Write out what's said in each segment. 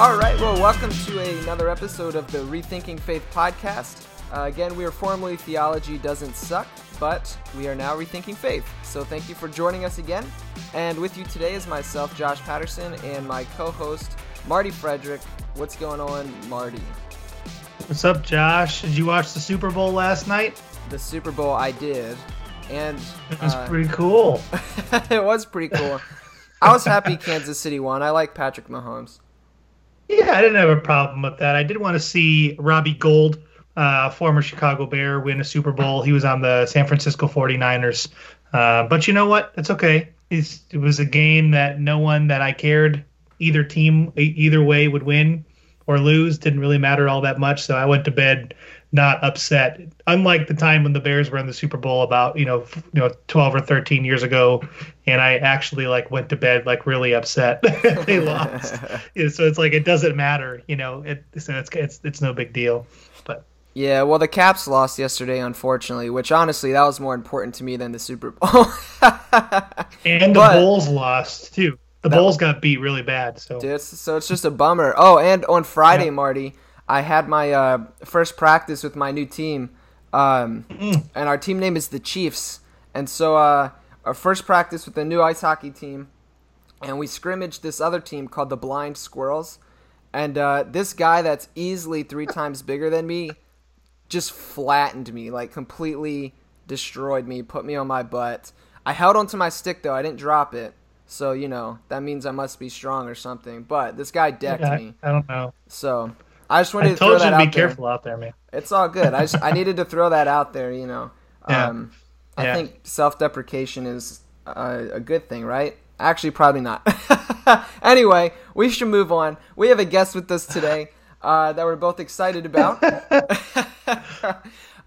All right, well, welcome to another episode of the Rethinking Faith podcast. Uh, again, we are formerly Theology Doesn't Suck, but we are now Rethinking Faith. So thank you for joining us again. And with you today is myself, Josh Patterson, and my co host, Marty Frederick. What's going on, Marty? What's up, Josh? Did you watch the Super Bowl last night? The Super Bowl, I did. And it was uh, pretty cool. it was pretty cool. I was happy Kansas City won. I like Patrick Mahomes. Yeah, I didn't have a problem with that. I did want to see Robbie Gould, uh, former Chicago Bear, win a Super Bowl. He was on the San Francisco 49ers. Uh, but you know what? It's okay. It's, it was a game that no one that I cared either team either way would win or lose. Didn't really matter all that much. So I went to bed not upset. Unlike the time when the Bears were in the Super Bowl about you know you know 12 or 13 years ago, and I actually like went to bed like really upset they lost. yeah, so it's like it doesn't matter, you know. It so it's it's it's no big deal. But yeah, well, the Caps lost yesterday, unfortunately, which honestly that was more important to me than the Super Bowl. and the but, Bulls lost too. The Bulls got beat really bad. So dude, so it's just a bummer. Oh, and on Friday, yeah. Marty I had my uh, first practice with my new team, um, mm. and our team name is the Chiefs. And so uh, our first practice with the new ice hockey team, and we scrimmaged this other team called the Blind Squirrels. And uh, this guy that's easily three times bigger than me just flattened me, like completely destroyed me, put me on my butt. I held onto my stick though, I didn't drop it. So, you know, that means I must be strong or something. But this guy decked I, me. I don't know. So I just wanted I to throw that out there. be careful out there, man. It's all good. I just I needed to throw that out there. You know, yeah. Um, I yeah. think self-deprecation is a, a good thing, right? Actually, probably not. anyway, we should move on. We have a guest with us today uh, that we're both excited about.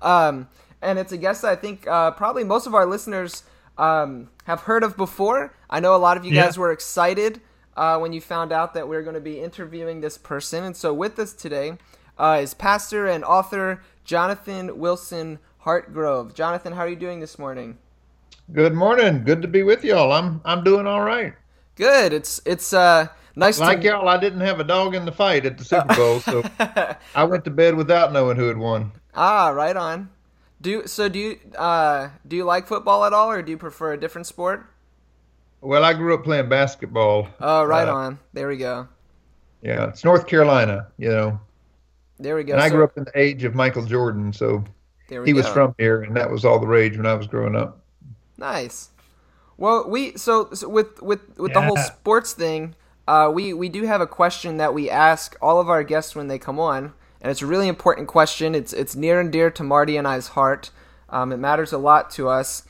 um, and it's a guest that I think uh, probably most of our listeners um, have heard of before. I know a lot of you yeah. guys were excited uh, when you found out that we are going to be interviewing this person. And so, with us today uh, is pastor and author Jonathan Wilson Hartgrove. Jonathan, how are you doing this morning? Good morning. Good to be with y'all. I'm I'm doing all right. Good. It's it's uh nice to like to... y'all. I didn't have a dog in the fight at the Super Bowl, so I went to bed without knowing who had won. Ah, right on. Do so? Do you uh do you like football at all, or do you prefer a different sport? Well, I grew up playing basketball. Oh, right uh, on. There we go. Yeah, it's North Carolina, you know. There we go. And I grew up in the age of Michael Jordan, so he go. was from here, and that was all the rage when I was growing up. Nice. Well, we so, so with with with yeah. the whole sports thing, uh, we we do have a question that we ask all of our guests when they come on, and it's a really important question. It's it's near and dear to Marty and I's heart. Um, it matters a lot to us.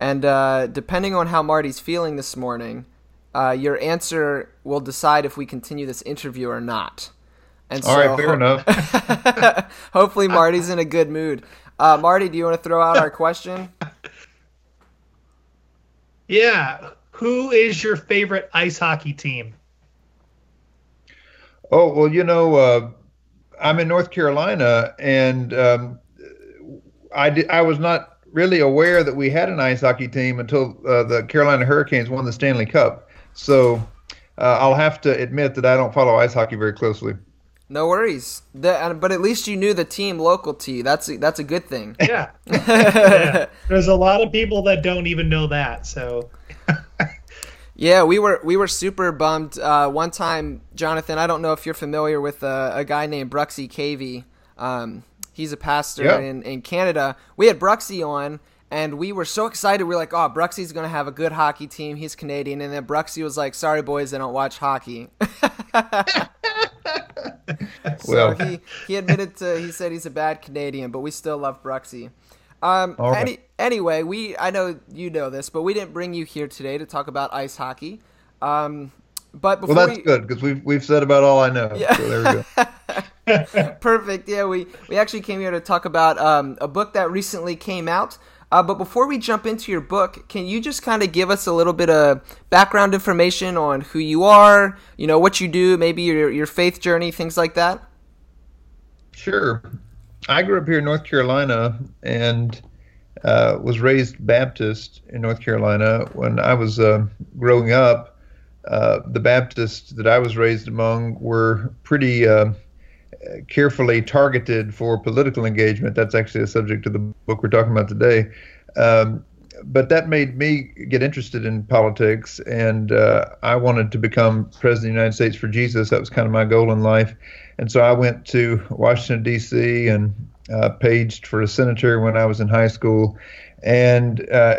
And uh, depending on how Marty's feeling this morning, uh, your answer will decide if we continue this interview or not. And All so, right, fair enough. hopefully, Marty's in a good mood. Uh, Marty, do you want to throw out our question? Yeah. Who is your favorite ice hockey team? Oh well, you know, uh, I'm in North Carolina, and um, I did, I was not really aware that we had an ice hockey team until uh, the Carolina Hurricanes won the Stanley Cup. So uh, I'll have to admit that I don't follow ice hockey very closely. No worries. The, but at least you knew the team local to you. That's a, that's a good thing. Yeah. yeah. There's a lot of people that don't even know that. So. yeah, we were we were super bummed. Uh, one time, Jonathan, I don't know if you're familiar with a, a guy named Bruxy Cavey. Um, he's a pastor yeah. in, in Canada. We had Bruxy on, and we were so excited. We are like, "Oh, Bruxy's going to have a good hockey team. He's Canadian." And then Bruxy was like, "Sorry, boys, I don't watch hockey." so well. he he admitted to he said he's a bad Canadian, but we still love Bruxy. Um, right. any, anyway, we I know you know this, but we didn't bring you here today to talk about ice hockey. Um, but well, that's we, good because we've we've said about all I know. Yeah. So there we go. Perfect. Yeah, we we actually came here to talk about um, a book that recently came out. Uh, but before we jump into your book, can you just kind of give us a little bit of background information on who you are, you know, what you do, maybe your, your faith journey, things like that? Sure. I grew up here in North Carolina and uh, was raised Baptist in North Carolina. When I was uh, growing up, uh, the Baptists that I was raised among were pretty uh, carefully targeted for political engagement. That's actually a subject of the book we're talking about today. Um, but that made me get interested in politics, and uh, I wanted to become president of the United States for Jesus. That was kind of my goal in life, and so I went to Washington D.C. and uh, paged for a senator when I was in high school, and uh,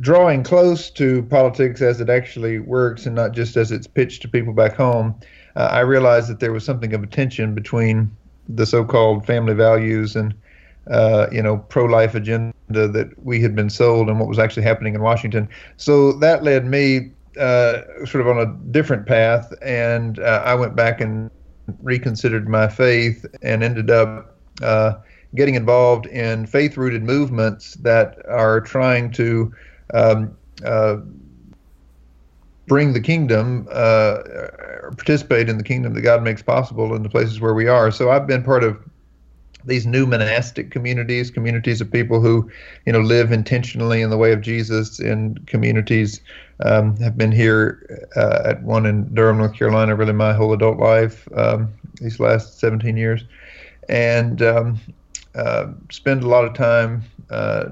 drawing close to politics as it actually works, and not just as it's pitched to people back home uh, I realized that there was something of a tension between the so-called family values and uh, you know pro-life agenda that we had been sold and what was actually happening in Washington. So that led me uh, sort of on a different path, and uh, I went back and reconsidered my faith and ended up uh, getting involved in faith-rooted movements that are trying to um, uh, bring the kingdom, uh, participate in the kingdom that God makes possible in the places where we are. So I've been part of these new monastic communities, communities of people who, you know, live intentionally in the way of Jesus. In communities, um, have been here uh, at one in Durham, North Carolina, really my whole adult life, um, these last 17 years, and um, uh, spend a lot of time uh,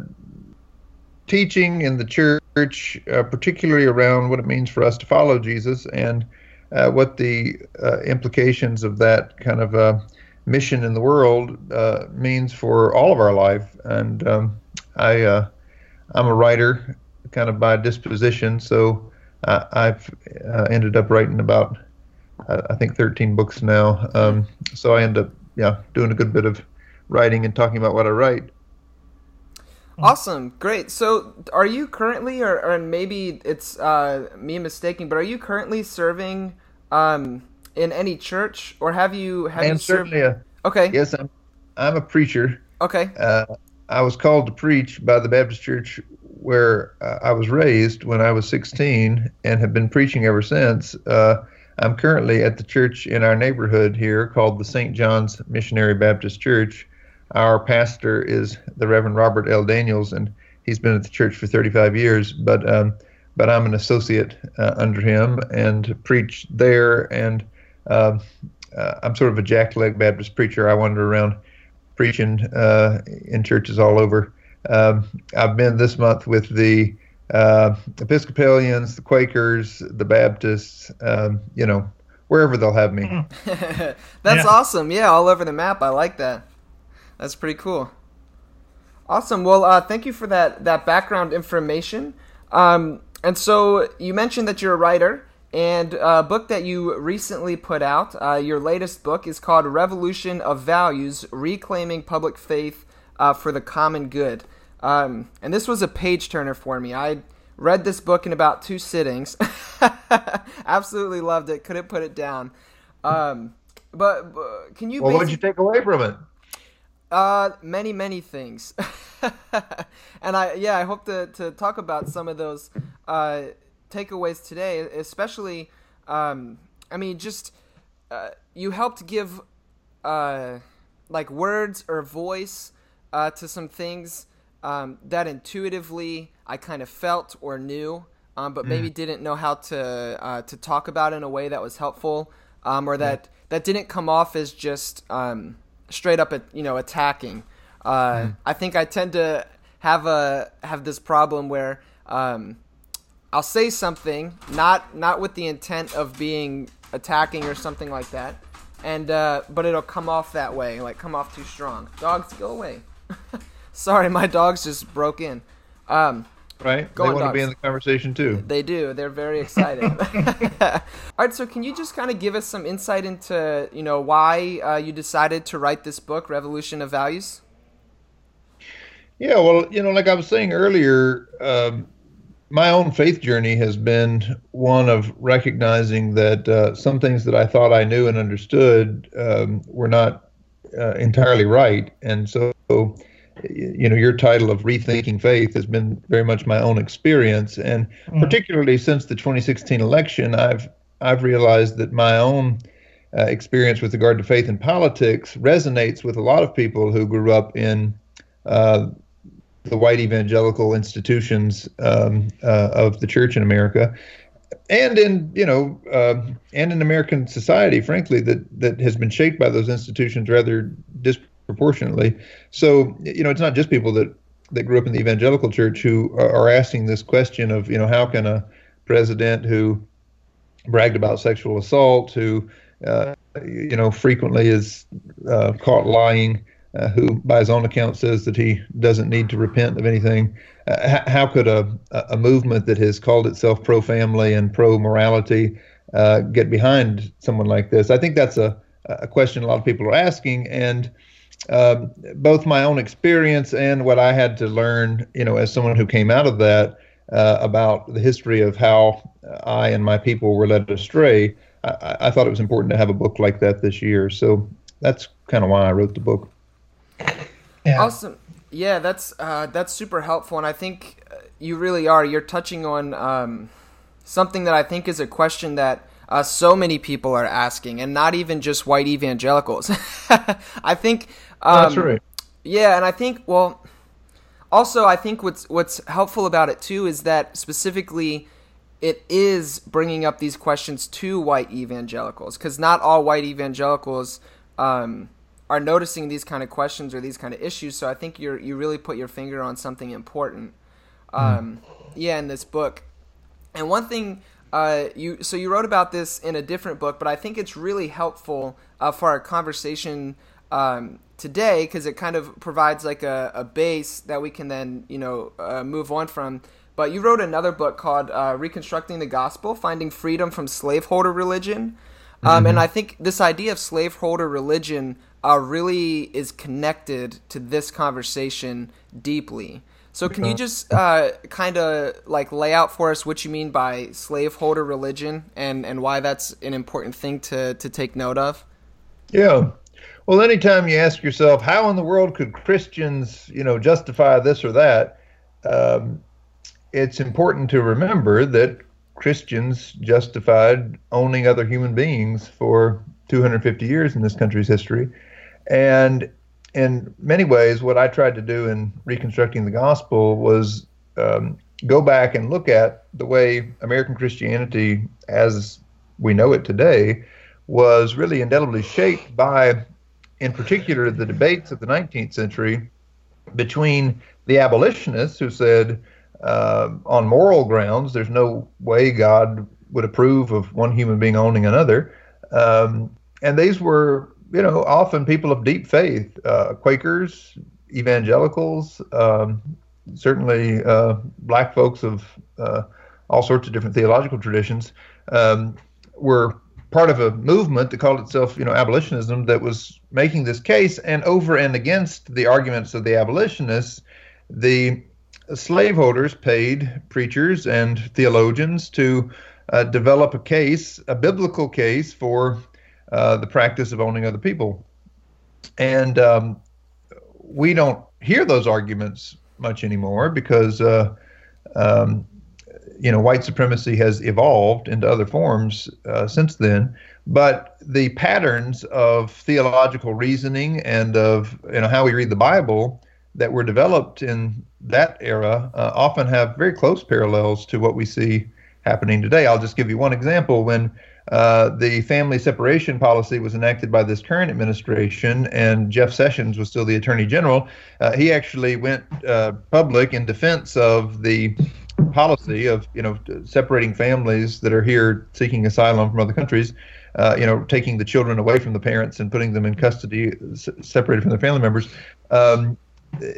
teaching in the church, uh, particularly around what it means for us to follow Jesus and uh, what the uh, implications of that kind of uh, mission in the world uh, means for all of our life. And um, I, uh, I'm a writer, kind of by disposition, so I've ended up writing about, I think, 13 books now. Um, so I end up, yeah, doing a good bit of writing and talking about what I write. Awesome, great. So, are you currently, or, or maybe it's uh, me mistaking, but are you currently serving um, in any church, or have you have I am you certainly a okay? Yes, I'm. I'm a preacher. Okay. Uh, I was called to preach by the Baptist church where uh, I was raised when I was 16, and have been preaching ever since. Uh, I'm currently at the church in our neighborhood here called the St. John's Missionary Baptist Church our pastor is the Reverend Robert L. Daniels, and he's been at the church for 35 years. But um, but I'm an associate uh, under him and preach there. And uh, uh, I'm sort of a jackleg Baptist preacher. I wander around preaching uh, in churches all over. Um, I've been this month with the uh, Episcopalians, the Quakers, the Baptists. Um, you know, wherever they'll have me. That's yeah. awesome. Yeah, all over the map. I like that. That's pretty cool. Awesome. Well, uh, thank you for that that background information. Um, and so you mentioned that you're a writer, and a book that you recently put out, uh, your latest book, is called "Revolution of Values: Reclaiming Public Faith uh, for the Common Good." Um, and this was a page turner for me. I read this book in about two sittings. Absolutely loved it. Couldn't put it down. Um, but, but, can you? Well, what'd you take away from it? Uh, many, many things. and I, yeah, I hope to, to talk about some of those uh, takeaways today, especially, um, I mean, just uh, you helped give uh, like words or voice uh, to some things um, that intuitively I kind of felt or knew. um, but maybe mm. didn't know how to uh, to talk about in a way that was helpful, um, or that that didn't come off as just um, straight up, at, you know, attacking. Uh, mm. I think I tend to have a have this problem where um, I'll say something not not with the intent of being attacking or something like that, and uh, but it'll come off that way, like come off too strong. Dogs, go away. Sorry, my dogs just broke in. Um, right? Go they want dogs. to be in the conversation too. They do. They're very excited. All right. So, can you just kind of give us some insight into you know why uh, you decided to write this book, Revolution of Values? Yeah. Well, you know, like I was saying earlier. Um, my own faith journey has been one of recognizing that uh, some things that I thought I knew and understood um, were not uh, entirely right, and so you know, your title of rethinking faith has been very much my own experience, and mm. particularly since the 2016 election, I've I've realized that my own uh, experience with regard to faith and politics resonates with a lot of people who grew up in uh, the white evangelical institutions um, uh, of the church in America, and in you know, uh, and in American society, frankly, that that has been shaped by those institutions rather disproportionately proportionately. So you know, it's not just people that that grew up in the evangelical church who are asking this question of you know how can a president who bragged about sexual assault, who uh, you know frequently is uh, caught lying, uh, who by his own account says that he doesn't need to repent of anything. Uh, how could a a movement that has called itself pro family and pro morality uh, get behind someone like this? I think that's a a question a lot of people are asking, and um, both my own experience and what I had to learn, you know, as someone who came out of that uh, about the history of how I and my people were led astray, I, I, thought it was important to have a book like that this year. So that's kind of why I wrote the book. Yeah. Awesome. Yeah, that's uh, that's super helpful, and I think uh, you really are. You're touching on um, something that I think is a question that uh, so many people are asking, and not even just white evangelicals. I think um, that's right. Yeah, and I think well, also I think what's what's helpful about it too is that specifically it is bringing up these questions to white evangelicals because not all white evangelicals um, are noticing these kind of questions or these kind of issues. So I think you're you really put your finger on something important. Hmm. Um, mm. Yeah, in this book, and one thing uh, you so you wrote about this in a different book, but I think it's really helpful uh, for our conversation um, today because it kind of provides like a, a, base that we can then you know uh, move on from. But you wrote another book called uh, "Reconstructing the Gospel: Finding Freedom from Slaveholder Religion," um, mm-hmm. and I think this idea of slaveholder religion uh, really is connected to this conversation deeply. So can you just uh, kind of like lay out for us what you mean by slaveholder religion and, and why that's an important thing to, to take note of? Yeah. Well, anytime you ask yourself, how in the world could Christians, you know, justify this or that, um, it's important to remember that Christians justified owning other human beings for 250 years in this country's history. And in many ways, what I tried to do in reconstructing the gospel was um, go back and look at the way American Christianity, as we know it today, was really indelibly shaped by, in particular, the debates of the 19th century between the abolitionists who said, uh, on moral grounds, there's no way God would approve of one human being owning another. Um, and these were you know, often people of deep faith, uh, Quakers, evangelicals, um, certainly uh, black folks of uh, all sorts of different theological traditions, um, were part of a movement that called itself, you know, abolitionism that was making this case. And over and against the arguments of the abolitionists, the slaveholders paid preachers and theologians to uh, develop a case, a biblical case for uh, the practice of owning other people. And um, we don't hear those arguments much anymore because, uh, um, you know, white supremacy has evolved into other forms uh, since then. But the patterns of theological reasoning and of you know how we read the Bible that were developed in that era uh, often have very close parallels to what we see happening today. I'll just give you one example. When uh, the family separation policy was enacted by this current administration, and Jeff Sessions was still the Attorney General. Uh, he actually went uh, public in defense of the policy of you know separating families that are here seeking asylum from other countries. Uh, you know, taking the children away from the parents and putting them in custody, s- separated from their family members. Um,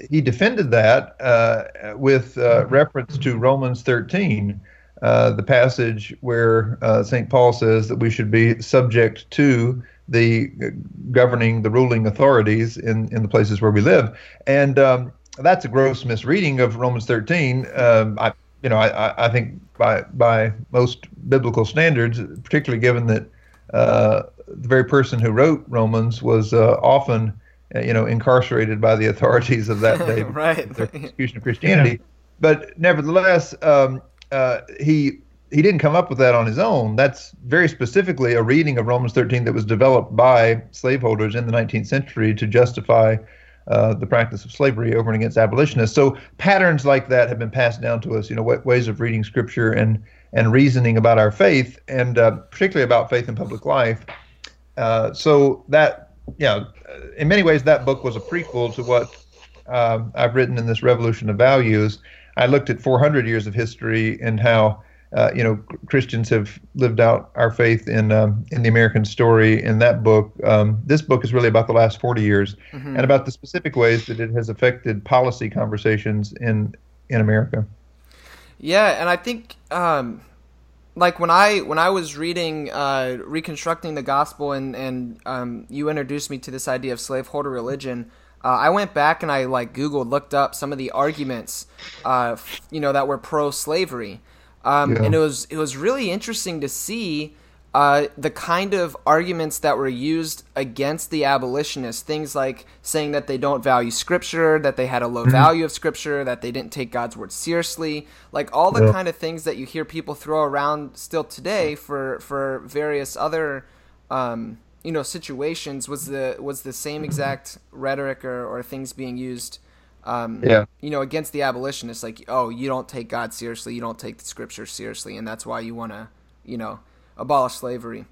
he defended that uh, with reference to Romans 13 uh, the passage where uh, St. Paul says that we should be subject to the governing, the ruling authorities in, in the places where we live. And um, that's a gross misreading of Romans 13. Um, I, you know, I, I think by by most biblical standards, particularly given that uh, the very person who wrote Romans was uh, often, uh, you know, incarcerated by the authorities of that day, right? The persecution of Christianity. Yeah. But nevertheless, um, uh, he he didn't come up with that on his own. That's very specifically a reading of Romans 13 that was developed by slaveholders in the 19th century to justify uh, the practice of slavery over and against abolitionists. So patterns like that have been passed down to us. You know, ways of reading Scripture and and reasoning about our faith, and uh, particularly about faith in public life. Uh, so that, yeah, in many ways, that book was a prequel to what um, I've written in this Revolution of Values. I looked at 400 years of history and how uh, you know Christians have lived out our faith in um, in the American story. In that book, um, this book is really about the last 40 years mm-hmm. and about the specific ways that it has affected policy conversations in in America. Yeah, and I think. Um, like when I when I was reading uh, reconstructing the gospel and and um, you introduced me to this idea of slaveholder religion, uh, I went back and I like Googled, looked up some of the arguments, uh, you know, that were pro-slavery, um, yeah. and it was it was really interesting to see uh, the kind of arguments that were used against the abolitionists. Things like saying that they don't value Scripture, that they had a low mm-hmm. value of Scripture, that they didn't take God's word seriously, like all the yeah. kind of things that you hear people throw around still today for for various other. Um, you know situations was the was the same exact rhetoric or, or things being used um, yeah. you know against the abolitionists like oh you don't take god seriously you don't take the scripture seriously and that's why you want to you know abolish slavery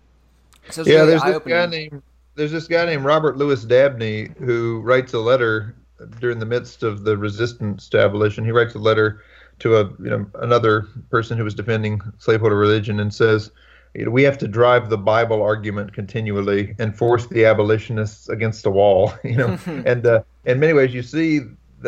so yeah really there's this guy named there's this guy named robert lewis dabney who writes a letter during the midst of the resistance to abolition he writes a letter to a you know another person who was defending slaveholder religion and says you know, we have to drive the Bible argument continually and force the abolitionists against the wall. You know, and uh, in many ways, you see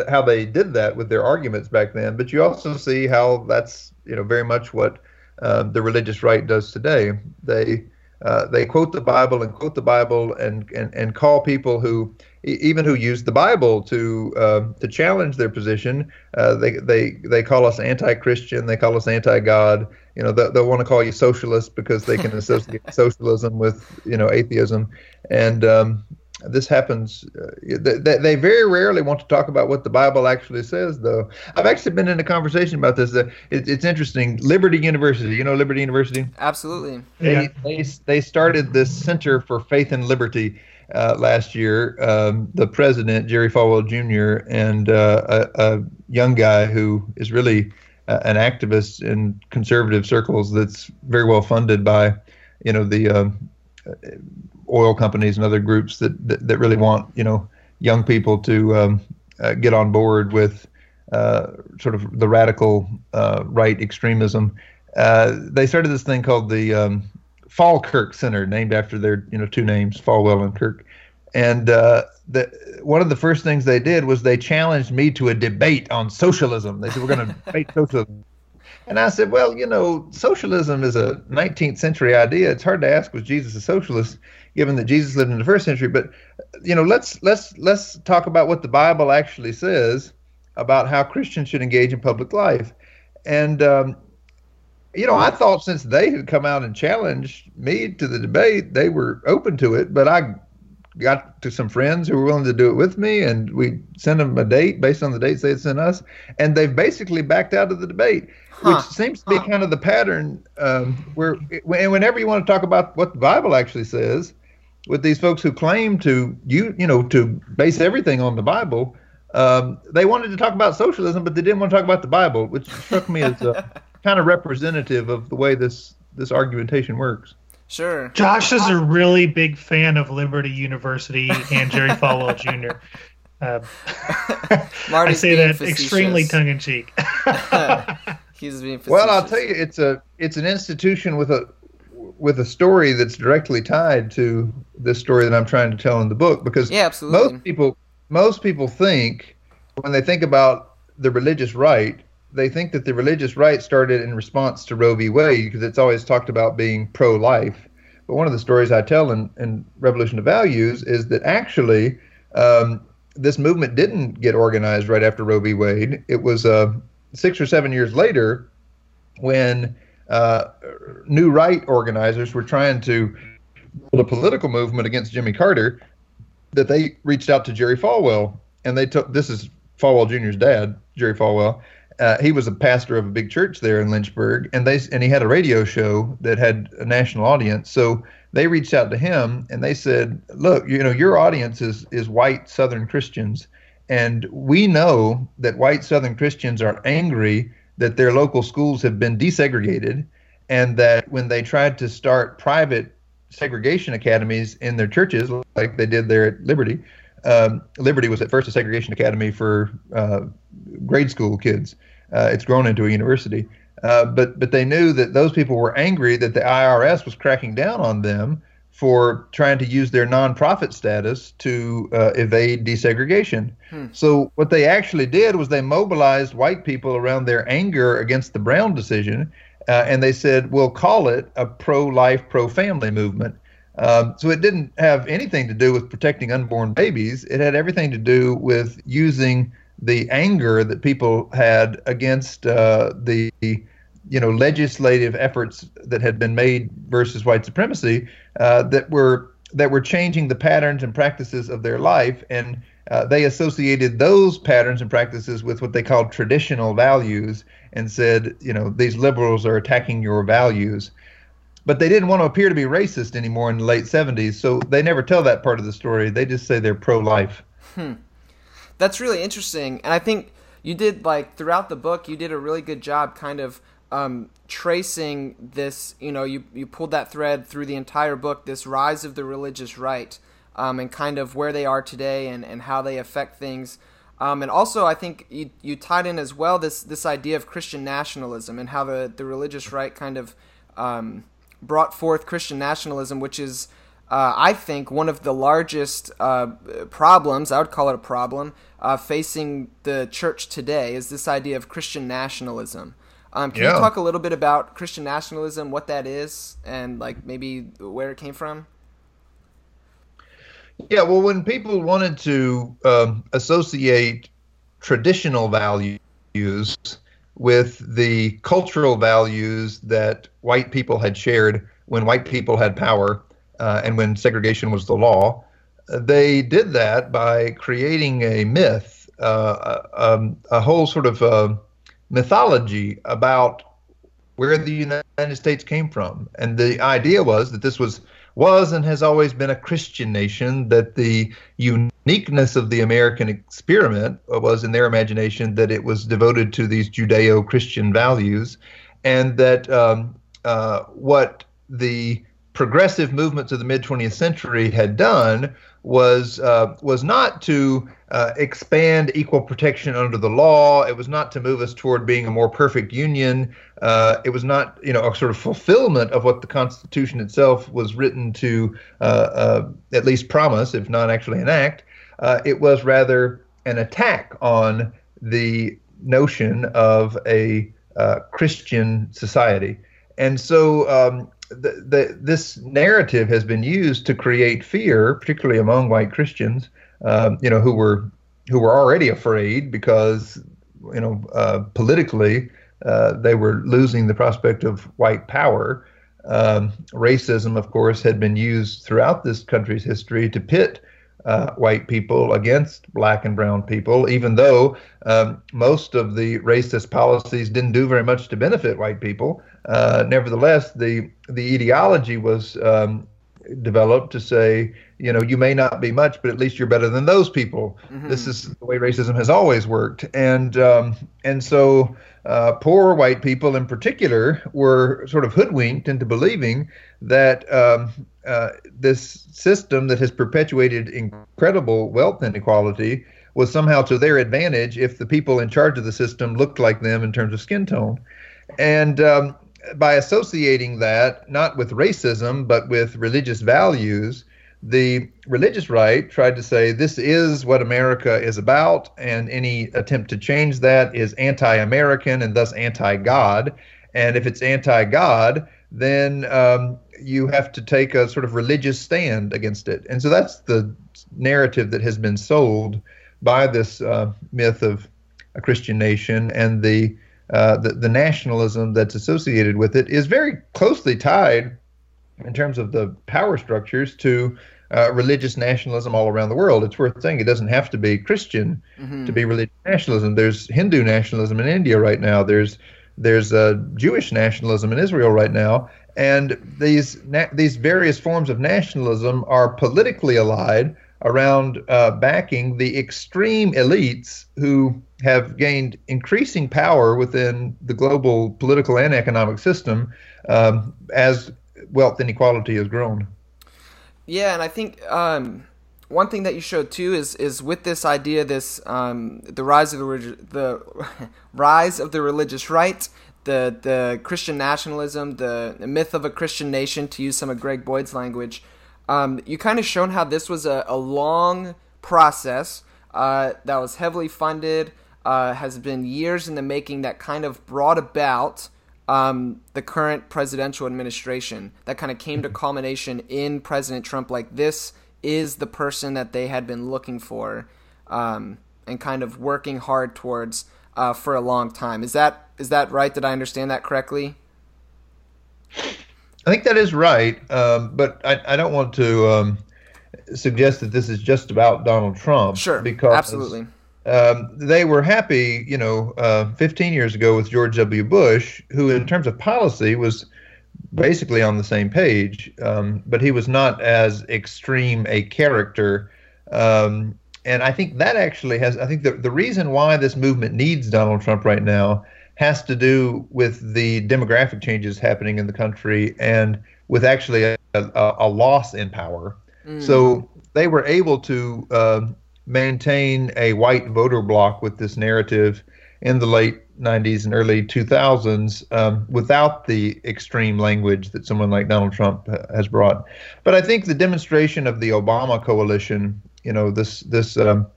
how they did that with their arguments back then, but you also see how that's you know very much what uh, the religious right does today. They uh, they quote the Bible and quote the Bible and and, and call people who even who use the Bible to uh, to challenge their position. Uh, they they they call us anti-Christian. They call us anti-God. You know, they, they'll want to call you socialist because they can associate socialism with you know atheism, and um, this happens. Uh, they, they, very rarely want to talk about what the Bible actually says, though. I've actually been in a conversation about this. Uh, it, it's interesting. Liberty University, you know Liberty University? Absolutely. They, yeah. they, they started this Center for Faith and Liberty uh, last year. Um, the president, Jerry Falwell Jr., and uh, a, a, young guy who is really uh, an activist in conservative circles that's very well funded by, you know, the um, oil companies and other groups that, that, that really want, you know, young people to um, uh, get on board with uh, sort of the radical uh, right extremism. they started this thing called the um, Falkirk Center, named after their you know two names, Falwell and Kirk. And uh, the, one of the first things they did was they challenged me to a debate on socialism. They said we're going to debate socialism. And I said, well, you know, socialism is a 19th century idea. It's hard to ask was Jesus a socialist, given that Jesus lived in the first century. But you know, let's let's let's talk about what the Bible actually says about how Christians should engage in public life. And um, you know, I thought since they had come out and challenged me to the debate, they were open to it. But I got to some friends who were willing to do it with me, and we sent them a date based on the dates they had sent us, and they've basically backed out of the debate, huh. which seems to be huh. kind of the pattern. Um, where and whenever you want to talk about what the Bible actually says, with these folks who claim to you you know to base everything on the Bible, um, they wanted to talk about socialism, but they didn't want to talk about the Bible, which struck me as uh, kind of representative of the way this this argumentation works. Sure. Josh is a really big fan of Liberty University and Jerry Falwell Jr. Uh, I say that facetious. extremely tongue in cheek. He's being facetious. Well, I'll tell you, it's a it's an institution with a with a story that's directly tied to this story that I'm trying to tell in the book because yeah, absolutely. most people most people think when they think about the religious right, they think that the religious right started in response to Roe v. Wade because it's always talked about being pro-life. But one of the stories I tell in, in Revolution of Values is that actually um, this movement didn't get organized right after Roe v. Wade. It was uh, six or seven years later when uh, new right organizers were trying to build a political movement against Jimmy Carter that they reached out to Jerry Falwell and they took this is Falwell Jr.'s dad, Jerry Falwell. Uh, he was a pastor of a big church there in Lynchburg, and they and he had a radio show that had a national audience. So they reached out to him and they said, "Look, you know, your audience is is white Southern Christians, and we know that white Southern Christians are angry that their local schools have been desegregated, and that when they tried to start private segregation academies in their churches, like they did there at Liberty." Um, Liberty was at first a segregation academy for uh, grade school kids. Uh, it's grown into a university. Uh, but but they knew that those people were angry that the IRS was cracking down on them for trying to use their nonprofit status to uh, evade desegregation. Hmm. So what they actually did was they mobilized white people around their anger against the Brown decision, uh, and they said, "We'll call it a pro-life, pro-family movement." Um, so it didn't have anything to do with protecting unborn babies. It had everything to do with using the anger that people had against uh, the you know legislative efforts that had been made versus white supremacy uh, that were that were changing the patterns and practices of their life and uh, they associated those patterns and practices with what they called traditional values and said you know these liberals are attacking your values but they didn't want to appear to be racist anymore in the late 70s so they never tell that part of the story. They just say they're pro-life. Hmm. that's really interesting and i think you did like throughout the book you did a really good job kind of um, tracing this you know you, you pulled that thread through the entire book this rise of the religious right um, and kind of where they are today and, and how they affect things. Um, and also i think you, you tied in as well this this idea of christian nationalism and how the, the religious right kind of um, brought forth Christian nationalism, which is, uh, I think, one of the largest uh, problems, I would call it a problem, uh, facing the church today is this idea of Christian nationalism. Um, can yeah. you talk a little bit about Christian nationalism, what that is, and like maybe where it came from? Yeah, well, when people wanted to um, associate traditional values with the cultural values that white people had shared when white people had power uh, and when segregation was the law. They did that by creating a myth, uh, um, a whole sort of uh, mythology about where the United States came from. And the idea was that this was was and has always been a Christian nation, that the uniqueness of the American experiment was, in their imagination, that it was devoted to these Judeo Christian values, and that um, uh, what the progressive movements of the mid 20th century had done was uh, was not to uh, expand equal protection under the law. It was not to move us toward being a more perfect union. Uh, it was not, you know, a sort of fulfillment of what the Constitution itself was written to uh, uh, at least promise, if not actually enact. Uh, it was rather an attack on the notion of a Christian society. And so um, the, the, this narrative has been used to create fear, particularly among white Christians, um, you know, who were who were already afraid because, you know, uh, politically uh, they were losing the prospect of white power. Um, racism, of course, had been used throughout this country's history to pit uh, white people against black and brown people, even though um, most of the racist policies didn't do very much to benefit white people. Uh, nevertheless, the the ideology was um, developed to say, you know, you may not be much, but at least you're better than those people. Mm-hmm. This is the way racism has always worked, and um, and so uh, poor white people in particular were sort of hoodwinked into believing that um, uh, this system that has perpetuated incredible wealth inequality was somehow to their advantage if the people in charge of the system looked like them in terms of skin tone. And um, by associating that not with racism but with religious values, the religious right tried to say this is what America is about, and any attempt to change that is anti American and thus anti God. And if it's anti God, then um, you have to take a sort of religious stand against it. And so that's the narrative that has been sold by this uh, myth of a Christian nation and the, uh, the the nationalism that's associated with it is very closely tied in terms of the power structures to uh, religious nationalism all around the world. It's worth saying it doesn't have to be Christian Mm-hmm. to be religious nationalism. There's Hindu nationalism in India right now. There's there's uh, Jewish nationalism in Israel right now, and these na- these various forms of nationalism are politically allied around uh, backing the extreme elites who have gained increasing power within the global political and economic system um, as wealth inequality has grown. Yeah, and I think um, one thing that you showed too is is with this idea, this um, the rise of the the rise of the religious right, the the Christian nationalism, the, the myth of a Christian nation, to use some of Greg Boyd's language. Um, you kind of shown how this was a, a long process uh, that was heavily funded, uh, has been years in the making, that kind of brought about um, the current presidential administration that kind of came to culmination in President Trump. Like this is the person that they had been looking for um, and kind of working hard towards uh, for a long time. Is that is that right? Did I understand that correctly? I think that is right, um, but I, I, don't want to um, suggest that this is just about Donald Trump. Sure, because absolutely. Um, they were happy, you know, uh, 15 years ago with George W. Bush, who, in terms of policy, was basically on the same page, um, but he was not as extreme a character. Um, and I think that actually has, I think the, the reason why this movement needs Donald Trump right now has to do with the demographic changes happening in the country and with actually a, a, a loss in power. Mm. So they were able to. Uh, maintain a white voter bloc with this narrative in the late 90s and early 2000s um, without the extreme language that someone like Donald Trump has brought. But I think the demonstration of the Obama coalition, you know, this this um,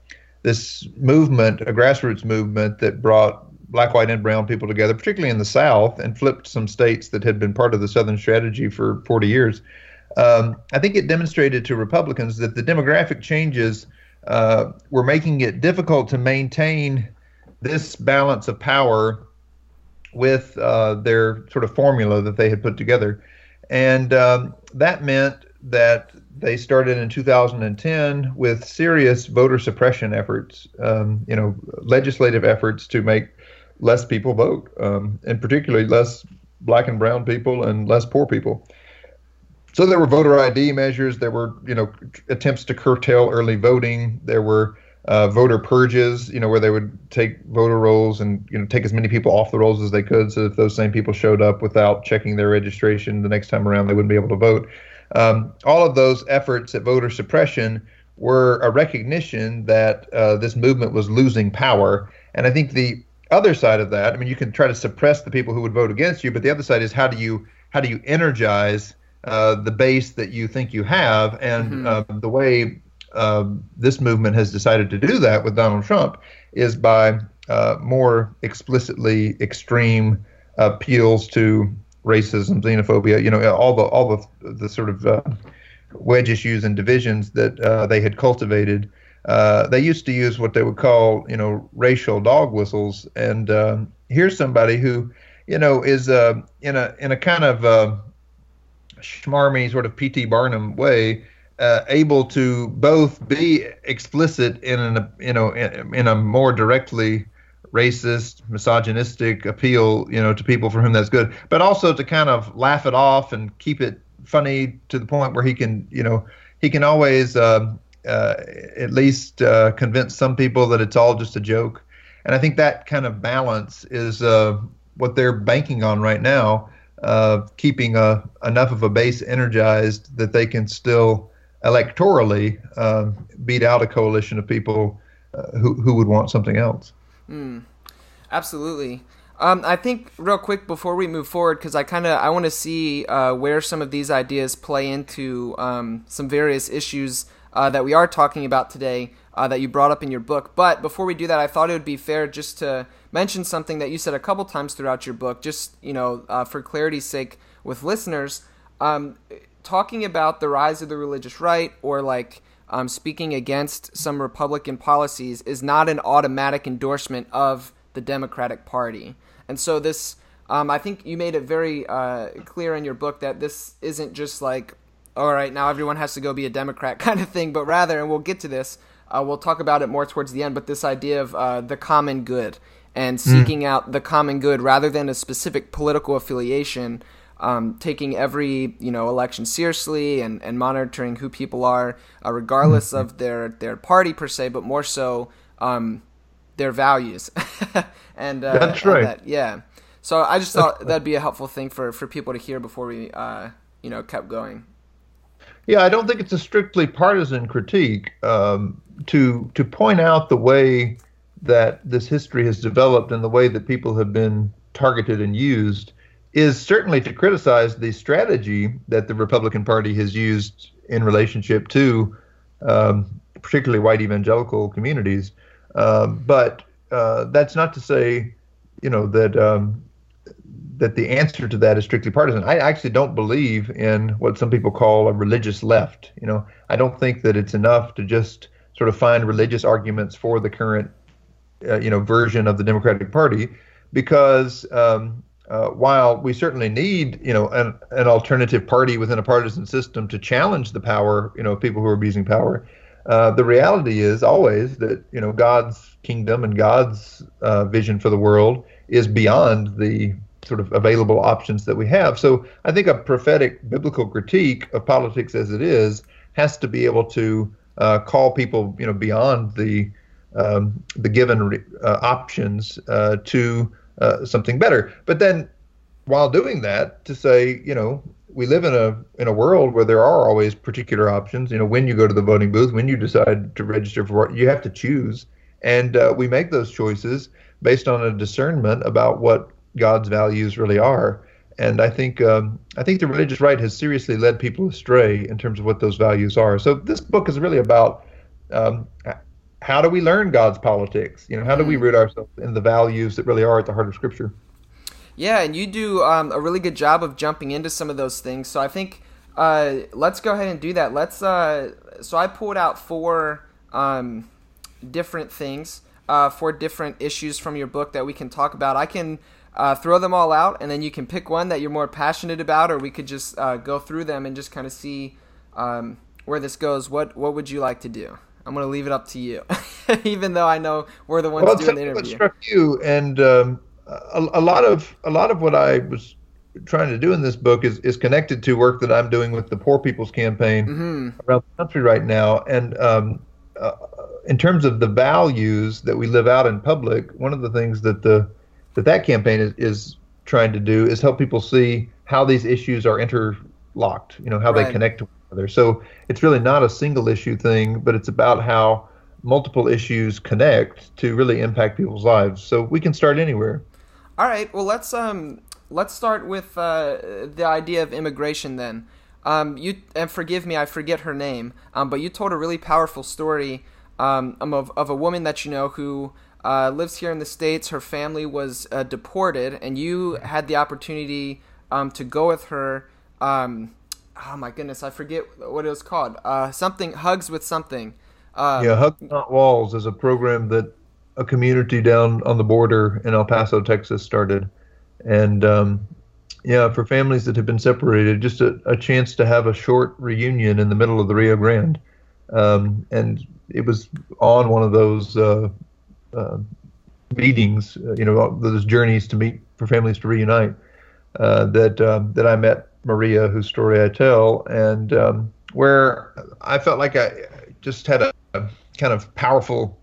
this movement, a grassroots movement that brought black, white, and brown people together, particularly in the South, and flipped some states that had been part of the Southern strategy for 40 years. Um, I think it demonstrated to Republicans that the demographic changes uh, were making it difficult to maintain this balance of power with uh, their sort of formula that they had put together. And um, that meant that they started in 2010 with serious voter suppression efforts, um, you know, legislative efforts to make less people vote, um, and particularly less black and brown people and less poor people so there were voter ID measures. There were, you know, attempts to curtail early voting. There were uh, voter purges, you know, where they would take voter rolls and you know take as many people off the rolls as they could, so if those same people showed up without checking their registration the next time around, they wouldn't be able to vote. Um, all of those efforts at voter suppression were a recognition that uh, this movement was losing power, and I think the other side of that, I mean, you can try to suppress the people who would vote against you, but the other side is how do you how do you energize uh, the base that you think you have. And mm-hmm. uh, the way uh, this movement has decided to do that with Donald Trump is by uh, more explicitly extreme appeals to racism, xenophobia, you know, all the all the the sort of uh, wedge issues and divisions that they had cultivated. they used to use what they would call, you know, racial dog whistles. And here's somebody who, you know, is in a in a kind of schmarmy sort of P.T. Barnum way, uh, able to both be explicit in an you know in, in, a more directly racist, misogynistic appeal, you know, to people for whom that's good, but also to kind of laugh it off and keep it funny to the point where he can, you know, he can always uh, uh, at least uh, convince some people that it's all just a joke. And I think that kind of balance is uh, what they're banking on right now, uh, keeping a, enough of a base energized that they can still electorally um, beat out a coalition of people uh, who, who would want something else. Mm, absolutely. Um, I think real quick before we move forward, because I kind of I want to see uh, where some of these ideas play into um, some various issues uh, that we are talking about today uh, that you brought up in your book. But before we do that, I thought it would be fair just to mention something that you said a couple times throughout your book, just you know uh, for clarity's sake with listeners, um, talking about the rise of the religious right or like. Um, speaking against some Republican policies is not an automatic endorsement of the Democratic Party. And so this, um, I think you made it very uh, clear in your book that this isn't just like, all right, now everyone has to go be a Democrat kind of thing, but rather, and we'll get to this, uh, we'll talk about it more towards the end, but this idea of uh, the common good and hmm. seeking mm. out the common good rather than a specific political affiliation. Um, taking every you know election seriously and, and monitoring who people are, uh, regardless mm. of their their party per se, but more so um, their values. and uh, that's right. That, yeah. So I just thought that'd be a helpful thing for, for people to hear before we uh, you know kept going. Yeah, I don't think it's a strictly partisan critique um, to to point out the way that this history has developed and the way that people have been targeted and used is certainly to criticize the strategy that the Republican Party has used in relationship to um, particularly white evangelical communities. Uh, but uh, that's not to say, you know, that um, that the answer to that is strictly partisan. I actually don't believe in what some people call a religious left. You know, I don't think that it's enough to just sort of find religious arguments for the current, uh, you know, version of the Democratic Party, because um, uh, while we certainly need, you know, an, an alternative party within a partisan system to challenge the power, you know, people who are abusing power, uh, the reality is always that you know God's kingdom and God's uh, vision for the world is beyond the sort of available options that we have. So I think a prophetic biblical critique of politics as it is has to be able to uh, call people you know beyond the um, the given uh, options uh, to something better. But then while doing that, to say you know we live in a in a world where there are always particular options. You know, when you go to the voting booth, when you decide to register for, you have to choose, and uh, we make those choices based on a discernment about what God's values really are. And I think um, I think the religious right has seriously led people astray in terms of what those values are. So this book is really about um, how do we learn God's politics? You know, how do we mm. root ourselves in the values that really are at the heart of Scripture? Yeah, and you do um, a really good job of jumping into some of those things. So I think uh, let's go ahead and do that. Let's. Uh, so I pulled out four um, different things, uh, four different issues from your book that we can talk about. I can uh, throw them all out, and then you can pick one that you're more passionate about, or we could just uh, go through them and just kind of see um, where this goes. What What would you like to do? I'm going to leave it up to you, even though I know we're the ones well, doing the interview. What struck you and um, a, a lot of a lot of what I was trying to do in this book is is connected to work that I'm doing with the Poor People's Campaign mm-hmm. around the country right now. And um, uh, in terms of the values that we live out in public, one of the things that the that that campaign is, is trying to do is help people see how these issues are interlocked. You know how right. they connect to one another. So it's really not a single issue thing, but it's about how multiple issues connect to really impact people's lives. So we can start anywhere. All right. Well, let's um let's start with uh, the idea of immigration then. Um, you and forgive me, I forget her name. Um, but you told a really powerful story um, um of of a woman that you know who uh, lives here in the states. Her family was uh, deported, and you had the opportunity um, to go with her. Um, oh my goodness, I forget what it was called. Uh, something hugs with something. Uh, yeah, Hugs Not Walls is a program that a community down on the border in El Paso, Texas, started, and um, yeah, for families that have been separated, just a, a, chance to have a short reunion in the middle of the Rio Grande, um, and it was on one of those uh, uh, meetings, uh, you know, those journeys to meet for families to reunite. Uh, that that I met Maria, whose story I tell, and um, where I felt like I just had a, a kind of powerful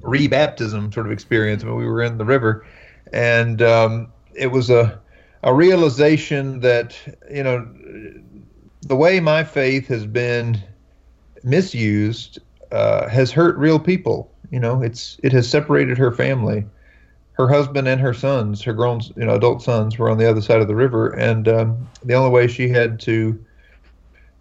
rebaptism sort of experience when we were in the river, and um, it was a a realization that you know the way my faith has been misused uh, has hurt real people. You know, it's it has separated her family. Her husband and her sons, her grown, you know, adult sons, were on the other side of the river, and um, the only way she had to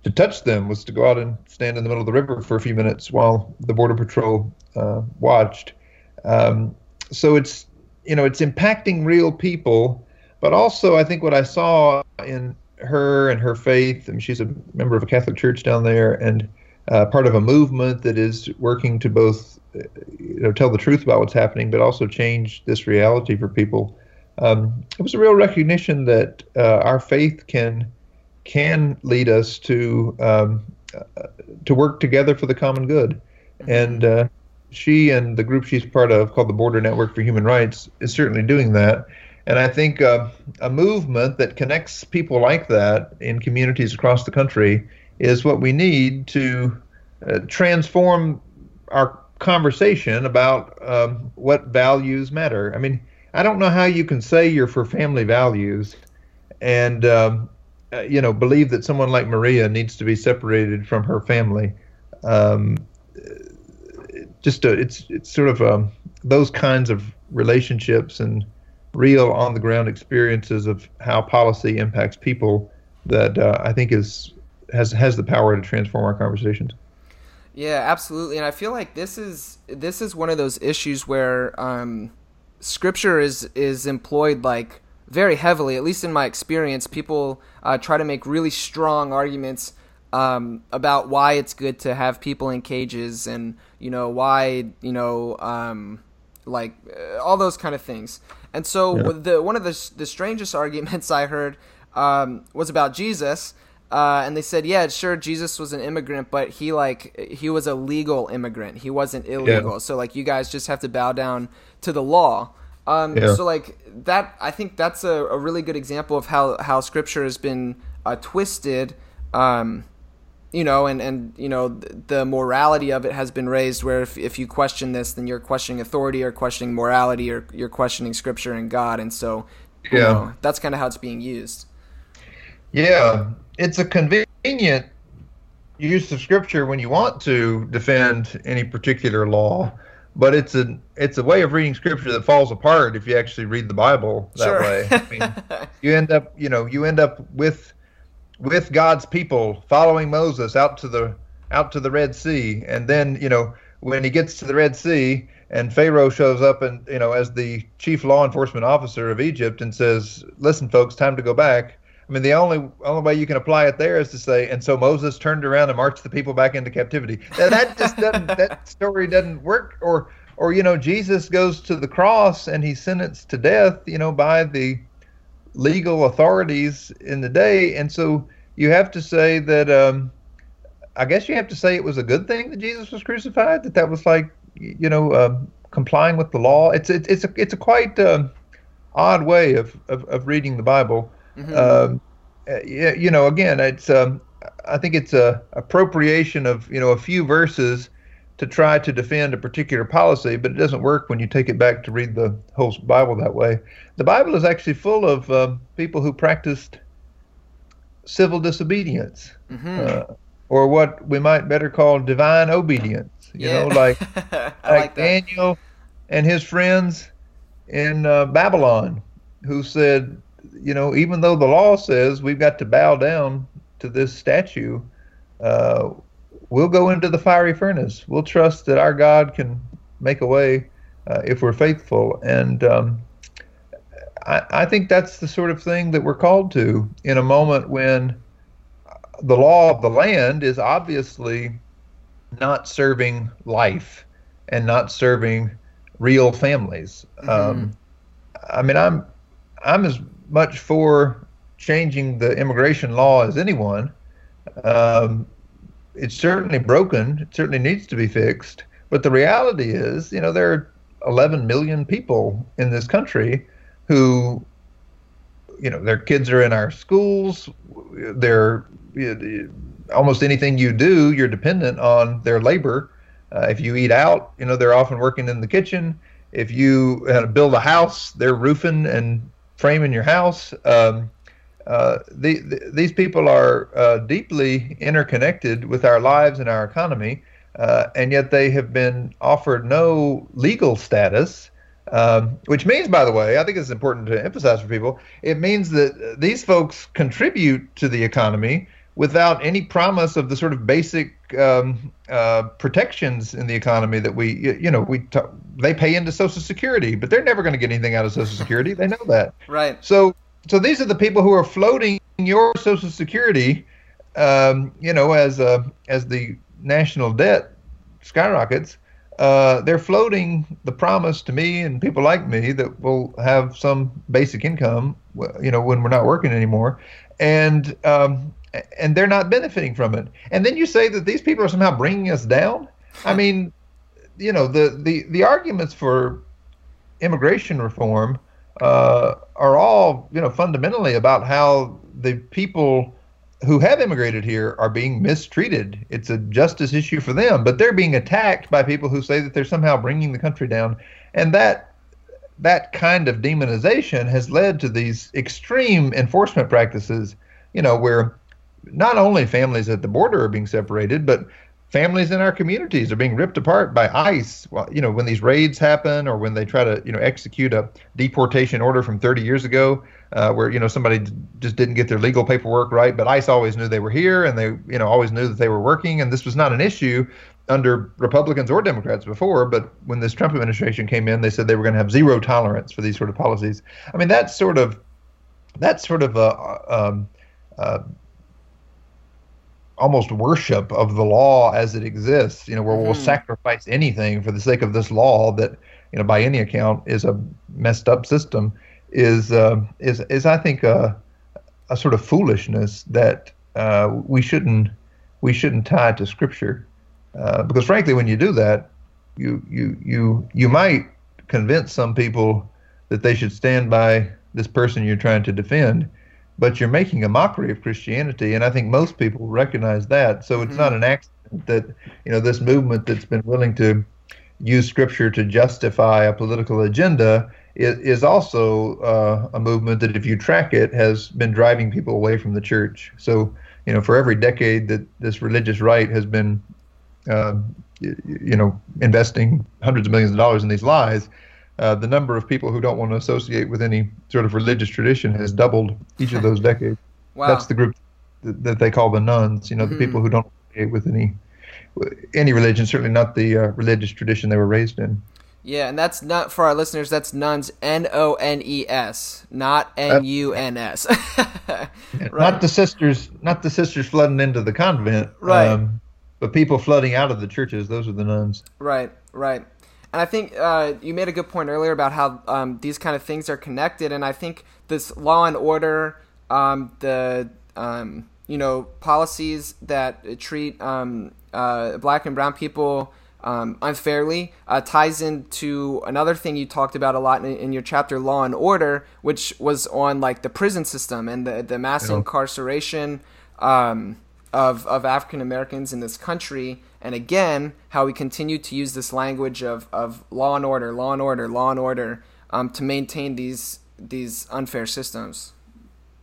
to touch them was to go out and stand in the middle of the river for a few minutes while the border patrol uh, watched. Um, so it's you know it's impacting real people, but also I think what I saw in her and her faith, I mean, she's a member of a Catholic church down there and uh, part of a movement that is working to both you know tell the truth about what's happening, but also change this reality for people. Um, it was a real recognition that uh, our faith can can lead us to um, uh, to work together for the common good, and uh, she and the group she's part of, called the Border Network for Human Rights, is certainly doing that. And I think uh, a movement that connects people like that in communities across the country is what we need to uh, transform our conversation about um, what values matter. I mean, I don't know how you can say you're for family values and um, uh, you know believe that someone like Maria needs to be separated from her family. Um, just a, it's it's sort of um, those kinds of relationships and real on the ground experiences of how policy impacts people that uh, I think is has has the power to transform our conversations. Yeah, absolutely, and I feel like this is this is one of those issues where um, scripture is is employed like very heavily. At least in my experience, people uh, try to make really strong arguments um, about why it's good to have people in cages, and you know why you know um, like uh, all those kind of things. And so yeah. the one of the the strangest arguments I heard um, was about Jesus uh, and they said, yeah, sure, Jesus was an immigrant, but he like he was a legal immigrant. He wasn't illegal. Yeah. So like you guys just have to bow down to the law. Um, yeah. So like that, I think that's a, a, really good example of how how Scripture has been uh, twisted. Um, you know, and, and you know the morality of it has been raised. Where if, if you question this, then you're questioning authority, or questioning morality, or you're questioning Scripture and God. And so, yeah, know, that's kind of how it's being used. Yeah, it's a convenient use of scripture when you want to defend any particular law, but it's a it's a way of reading scripture that falls apart if you actually read the Bible that sure. way. I mean, you end up you know you end up with with God's people following Moses out to the out to the Red Sea, and then you know when he gets to the Red Sea and Pharaoh shows up and you know as the chief law enforcement officer of Egypt and says, "Listen, folks, time to go back." I mean, the only only way you can apply it there is to say, and so Moses turned around and marched the people back into captivity. Now, that just doesn't that story doesn't work. Or or you know, Jesus goes to the cross and he's sentenced to death, you know, by the legal authorities in the day, and so you have to say that. Um, I guess you have to say it was a good thing that Jesus was crucified. That that was like you know um, complying with the law. It's it's it's a it's a quite um, odd way of, of, of reading the Bible. Mm-hmm. Um, you know, again, it's um, I think it's a appropriation of you know a few verses to try to defend a particular policy, but it doesn't work when you take it back to read the whole Bible that way. The Bible is actually full of um, people who practiced civil disobedience, mm-hmm. uh, or what we might better call divine obedience. You yeah. know, like like, like Daniel and his friends in uh, Babylon, who said, you know, even though the law says we've got to bow down to this statue, uh, we'll go into the fiery furnace. We'll trust that our God can make a way uh, if we're faithful. And um, I, I think that's the sort of thing that we're called to in a moment when the law of the land is obviously not serving life and not serving real families. Mm-hmm. Um, I mean, I'm I'm as much for changing the immigration law as anyone. Um, it's certainly broken. It certainly needs to be fixed. But the reality is, you know, there are 11 million people in this country who you know, their kids are in our schools. They're almost anything you do, you're dependent on their labor. Uh, if you eat out, you know, they're often working in the kitchen. If you uh, build a house, they're roofing and framing your house. Um, uh, the, the, these people are uh, deeply interconnected with our lives and our economy, uh, and yet they have been offered no legal status. Um, which means, by the way, I think it's important to emphasize for people. It means that these folks contribute to the economy without any promise of the sort of basic um, uh, protections in the economy that we, you know, we t- they pay into Social Security, but they're never going to get anything out of Social Security. They know that. Right. So, so these are the people who are floating your Social Security, um, you know, as uh, as the national debt skyrockets. Uh, they're floating the promise to me and people like me that we'll have some basic income, you know, when we're not working anymore, and um, and they're not benefiting from it. And then you say that these people are somehow bringing us down. I mean, you know, the the the arguments for immigration reform uh, are all you know fundamentally about how the people who have immigrated here are being mistreated. It's a justice issue for them, but they're being attacked by people who say that they're somehow bringing the country down, and that that kind of demonization has led to these extreme enforcement practices. You know, where not only families at the border are being separated, but families in our communities are being ripped apart by ICE. Well, you know, when these raids happen or when they try to, you know, execute a deportation order from 30 years ago, uh, where you know somebody just didn't get their legal paperwork right, but ICE always knew they were here and they, you know, always knew that they were working, and this was not an issue under Republicans or Democrats before, but when this Trump administration came in, they said they were going to have zero tolerance for these sort of policies. I mean, that's sort of that's sort of a um, uh, almost worship of the law as it exists, you know, where mm-hmm. we'll sacrifice anything for the sake of this law that, you know, by any account is a messed up system, is uh, is is I think a, a sort of foolishness that uh, we shouldn't we shouldn't tie to Scripture, uh, because frankly, when you do that, you you you you might convince some people that they should stand by this person you're trying to defend but you're making a mockery of Christianity, and I think most people recognize that. So it's mm-hmm. not an accident that you know this movement that's been willing to use Scripture to justify a political agenda is, is also uh, a movement that, if you track it, has been driving people away from the church. So you know, for every decade that this religious right has been, uh, you, you know, investing hundreds of millions of dollars in these lies uh, the number of people who don't want to associate with any sort of religious tradition has doubled each of those decades. wow. That's the group that, that, they call the nones. You know, the people who don't associate with any any religion, certainly not the uh, religious tradition they were raised in. Yeah, and that's not for our listeners. That's nones, N O N E S, not N U N S. Not the sisters, not the sisters flooding into the convent, right? Um, but people flooding out of the churches. Those are the nones. Right, right. And I think uh, you made a good point earlier about how um, these kind of things are connected. And I think this law and order, um, the um, you know policies that treat um, uh, black and brown people um, unfairly uh, ties into another thing you talked about a lot in, in, your chapter, Law and Order, which was on like the prison system and the the mass yeah. incarceration um, of of African Americans in this country and again how we continue to use this language of, of law and order law and order law and order um, to maintain these these unfair systems.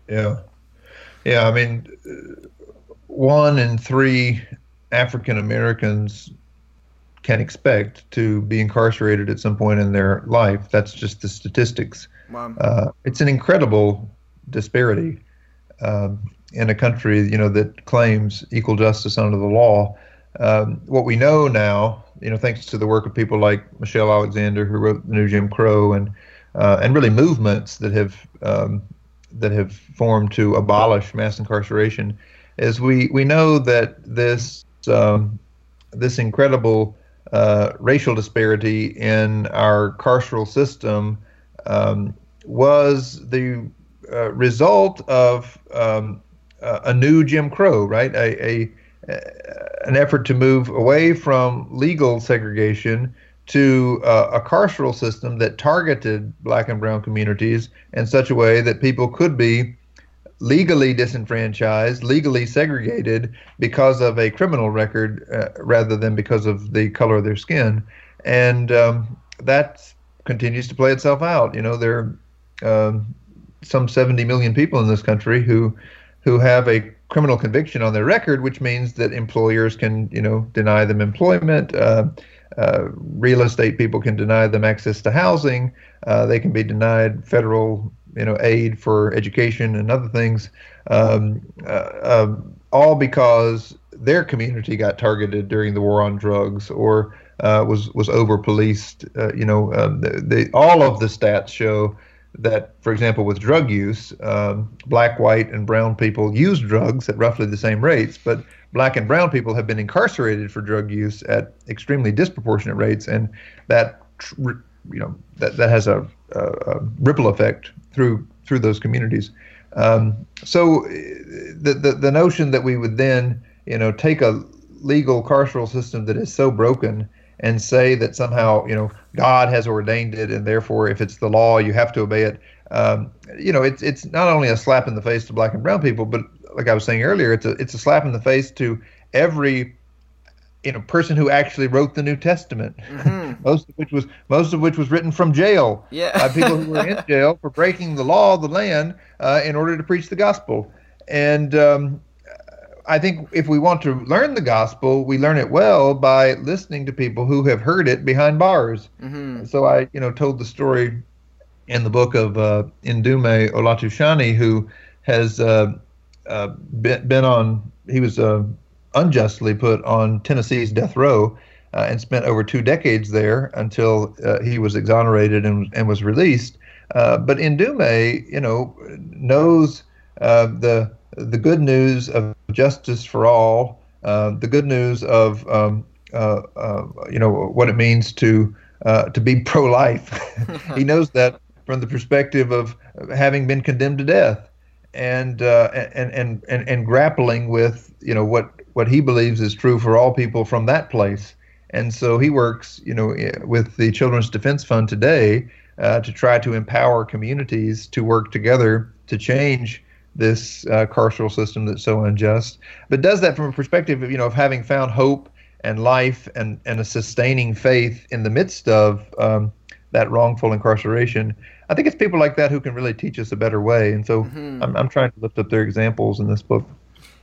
Yeah. Yeah i mean one in three african americans can expect to be incarcerated at some point in their life. That's just the statistics. Wow. uh, it's an incredible disparity um, in a country you know that claims equal justice under the law um, what we know now, you know, thanks to the work of people like Michelle Alexander, who wrote the New Jim Crow, and uh, and really movements that have um, that have formed to abolish mass incarceration, is we we know that this um, this incredible uh, racial disparity in our carceral system um, was the uh, result of um, a new Jim Crow, right? A, a an effort to move away from legal segregation to uh, a carceral system that targeted black and brown communities in such a way that people could be legally disenfranchised, legally segregated because of a criminal record uh, rather than because of the color of their skin. And um, that continues to play itself out. You know, there are um, some 70 million people in this country who who have a criminal conviction on their record, which means that employers can, you know, deny them employment. Uh, uh, real estate people can deny them access to housing. Uh, they can be denied federal, you know, aid for education and other things, um, uh, um, all because their community got targeted during the war on drugs or uh, was was over policed. Uh, you know, um, the, the, all of the stats show that, for example, with drug use, um, black, white, and brown people use drugs at roughly the same rates, but black and brown people have been incarcerated for drug use at extremely disproportionate rates, and that you know that that has a, a, a ripple effect through through those communities. Um, so the, the the notion that we would then you know take a legal carceral system that is so broken and say that somehow you know God has ordained it, and therefore if it's the law, you have to obey it. Um, you know, it's it's not only a slap in the face to black and brown people, but like I was saying earlier, it's a it's a slap in the face to every you know person who actually wrote the New Testament, mm-hmm. most of which was most of which was written from jail yeah. by people who were in jail for breaking the law of the land uh, in order to preach the gospel. And um, I think if we want to learn the gospel, we learn it well by listening to people who have heard it behind bars. Mm-hmm. So I, you know, told the story in the book of uh, Ndume Olatushani, who has uh, uh, been, been on. He was uh, unjustly put on Tennessee's death row uh, and spent over two decades there until uh, he was exonerated and, and was released. but Ndume, you know, knows the the good news of justice for all, uh, the good news of um, uh, uh, you know what it means to uh, to be pro-life. he knows that from the perspective of having been condemned to death, and uh, and, and and and grappling with you know what what he believes is true for all people from that place. And so he works, you know, with the Children's Defense Fund today uh, to try to empower communities to work together to change this uh, carceral system that's so unjust, but does that from a perspective of you know of having found hope and life and and a sustaining faith in the midst of um, that wrongful incarceration. I think it's people like that who can really teach us a better way, and so mm-hmm. I'm I'm trying to lift up their examples in this book.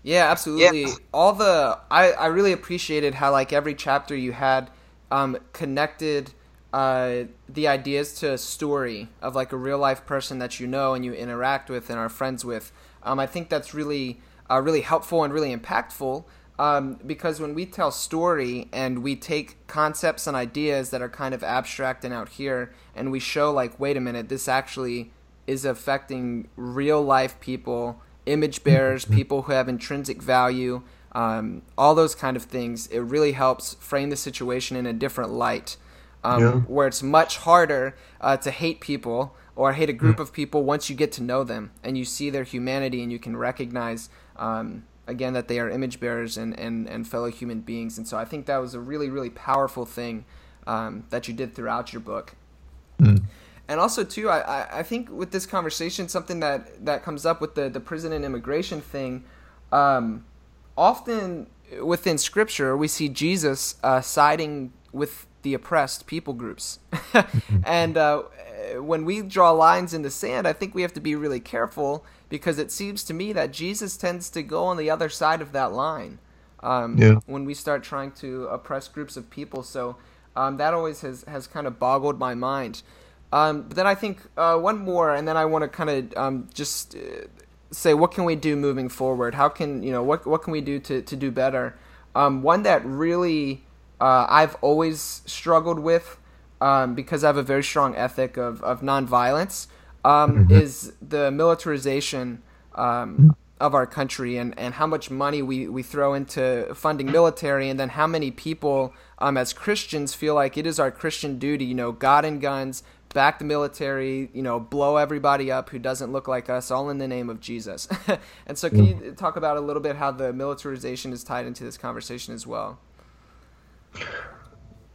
Yeah, absolutely. Yeah. All the I I really appreciated how like every chapter you had um, connected uh, the ideas to a story of like a real life person that you know and you interact with and are friends with. Um, I think that's really uh, really helpful and really impactful um, because when we tell story and we take concepts and ideas that are kind of abstract and out here and we show like wait a minute this actually is affecting real life people image bearers mm-hmm. people who have intrinsic value um, all those kind of things it really helps frame the situation in a different light um, yeah. where it's much harder uh, to hate people or hate a group mm. of people once you get to know them and you see their humanity and you can recognize um, again that they are image bearers and, and, and fellow human beings and so i think that was a really really powerful thing um, that you did throughout your book mm. and also too I, I think with this conversation something that, that comes up with the, the prison and immigration thing um, often within scripture we see jesus uh, siding with the oppressed people groups. and uh, when we draw lines in the sand, I think we have to be really careful because it seems to me that Jesus tends to go on the other side of that line um, yeah. when we start trying to oppress groups of people. So um, that always has, has kind of boggled my mind. Um, but then I think uh, one more, and then I want to kind of um, just uh, say what can we do moving forward? How can you know what what can we do to to do better? Um, one that really uh, I've always struggled with um, because I have a very strong ethic of, of nonviolence um, mm-hmm. is the militarization um, of our country and, and how much money we, we throw into funding military and then how many people um, as Christians feel like it is our Christian duty, you know, God and guns, back the military, you know, blow everybody up who doesn't look like us, all in the name of Jesus. and so, can you talk about a little bit how the militarization is tied into this conversation as well?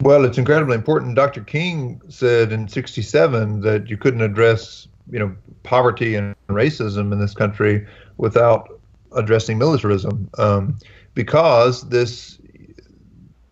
Well, it's incredibly important. Dr. King said in '67 that you couldn't address, you know, poverty and racism in this country without addressing militarism, um, because this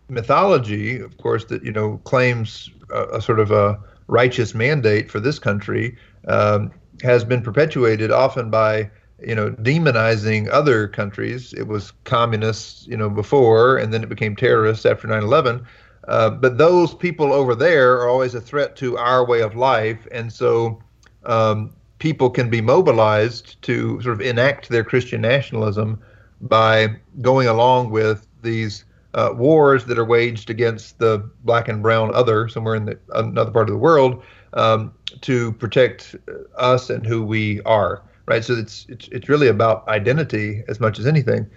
mythology, of course, that you know claims a, a sort of a righteous mandate for this country um, has been perpetuated often by you know demonizing other countries. It was communists, you know, before, and then it became terrorists after 9/11. Uh, but those people over there are always a threat to our way of life, and so um, people can be mobilized to sort of enact their Christian nationalism by going along with these uh, wars that are waged against the black and brown other somewhere in the, another part of the world um, to protect us and who we are. Right. So it's it's it's really about identity as much as anything.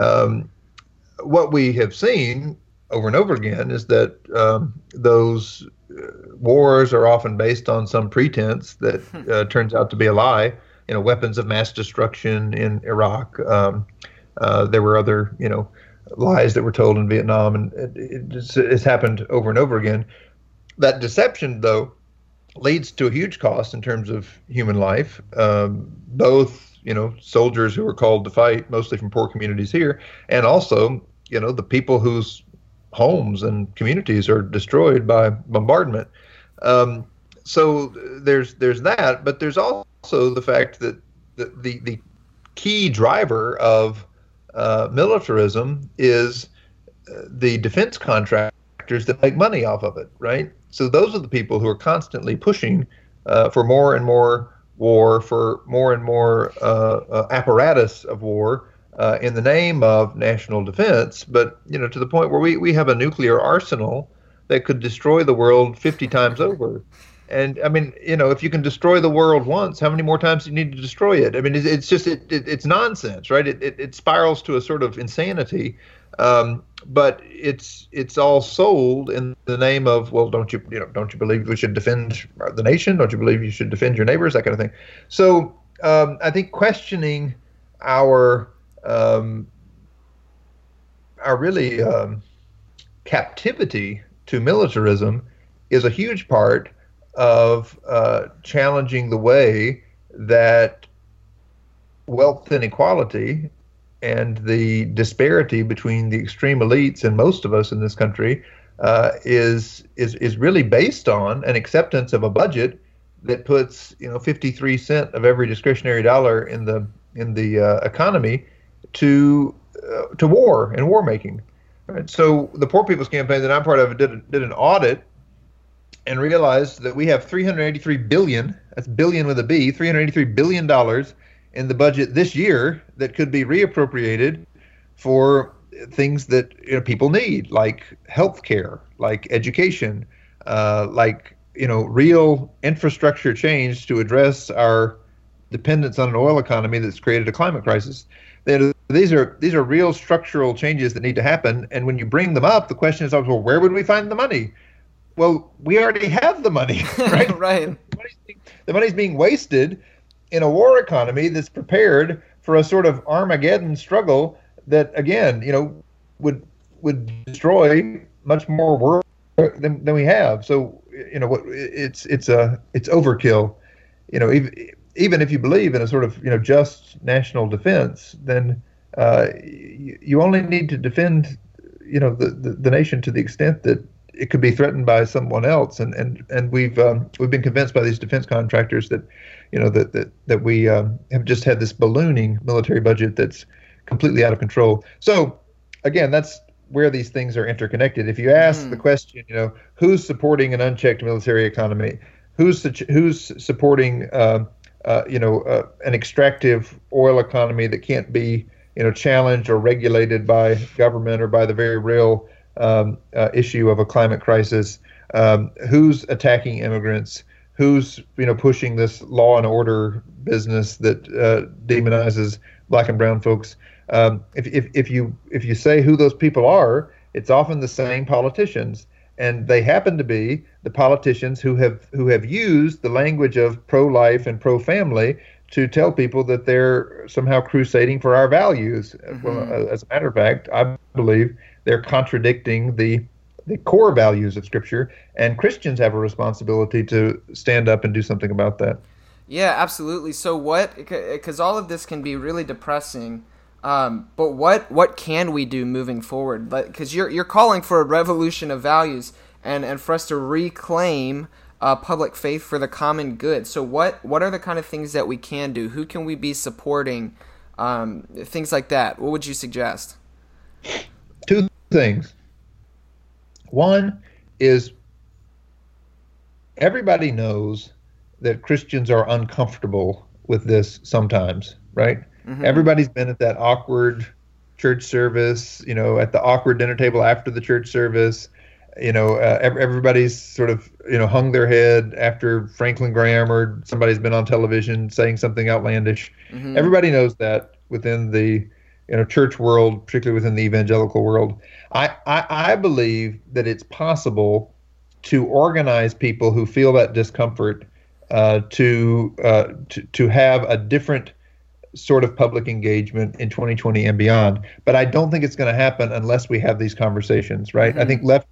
Um, what we have seen over and over again is that um, those uh, wars are often based on some pretense that hmm. uh, turns out to be a lie. You know, weapons of mass destruction in Iraq. Um, uh, there were other, you know, lies that were told in Vietnam, and it, it's, it's happened over and over again. That deception, though, leads to a huge cost in terms of human life. Um, both, you know, soldiers who are called to fight, mostly from poor communities here, and also, you know, the people whose homes and communities are destroyed by bombardment. Um, so there's there's that, but there's also the fact that the the, the key driver of uh, militarism is uh, the defense contractors that make money off of it, right? So those are the people who are constantly pushing uh, for more and more war, for more and more uh, uh, apparatus of war uh, in the name of national defense. But you know, to the point where we, we have a nuclear arsenal that could destroy the world 50 times over. And I mean, you know, if you can destroy the world once, how many more times do you need to destroy it? I mean, it's, it's just it, it, it's nonsense, right? It, it, it spirals to a sort of insanity. Um, but it's it's all sold in the name of well, don't you you know don't you believe we should defend the nation? Don't you believe you should defend your neighbors? That kind of thing. So um, I think questioning our um, our really um, captivity to militarism is a huge part of uh, challenging the way that wealth inequality and the disparity between the extreme elites and most of us in this country uh, is is is really based on an acceptance of a budget that puts you know 53 cent of every discretionary dollar in the in the uh, economy to uh, to war and war making. Right? So the Poor People's Campaign that I'm part of did did an audit and realized that we have 383 billion, that's billion with a B, 383 billion dollars in the budget this year that could be reappropriated for things that you know, people need, like health care, like education, uh, like you know real infrastructure change to address our dependence on an oil economy that's created a climate crisis. these are these are real structural changes that need to happen, and when you bring them up, the question is always, well, where would we find the money? well, we already have the money, right? right. The money's, being, the money's being wasted in a war economy that's prepared for a sort of Armageddon struggle that, again, you know, would would destroy much more world than, than we have. So, you know, what it's it's a it's overkill. You know, even even if you believe in a sort of you know just national defense, then uh, you, you only need to defend you know the, the, the nation to the extent that it could be threatened by someone else. And and and we've um, we've been convinced by these defense contractors that you know that that that we um, have just had this ballooning military budget that's completely out of control. So again, that's where these things are interconnected. If you ask mm. the question, you know, who's supporting an unchecked military economy? Who's who's supporting uh, uh, you know uh, an extractive oil economy that can't be you know challenged or regulated by government or by the very real um, uh, issue of a climate crisis. Um, who's attacking immigrants? Who's you know pushing this law and order business that uh, demonizes black and brown folks? Um, if, if, if you if you say who those people are, it's often the same politicians, and they happen to be the politicians who have who have used the language of pro-life and pro-family to tell people that they're somehow crusading for our values. Mm-hmm. Well, as a matter of fact, I believe they're contradicting the the core values of Scripture, and Christians have a responsibility to stand up and do something about that. Yeah, absolutely. So what? Because all of this can be really depressing. Um, but what what can we do moving forward? Because you're you're calling for a revolution of values and and for us to reclaim uh, public faith for the common good. So what what are the kind of things that we can do? Who can we be supporting? Um, things like that. What would you suggest? Two things. One is everybody knows that Christians are uncomfortable with this sometimes, right? Mm-hmm. Everybody's been at that awkward church service, you know, at the awkward dinner table after the church service. You know, uh, everybody's sort of, you know, hung their head after Franklin Graham or somebody's been on television saying something outlandish. Mm-hmm. Everybody knows that within the, you a church world, particularly within the evangelical world. I, I, I believe that it's possible to organize people who feel that discomfort uh, to, uh, to to have a different sort of public engagement in 2020 and beyond. But I don't think it's going to happen unless we have these conversations, right? Mm-hmm. I think left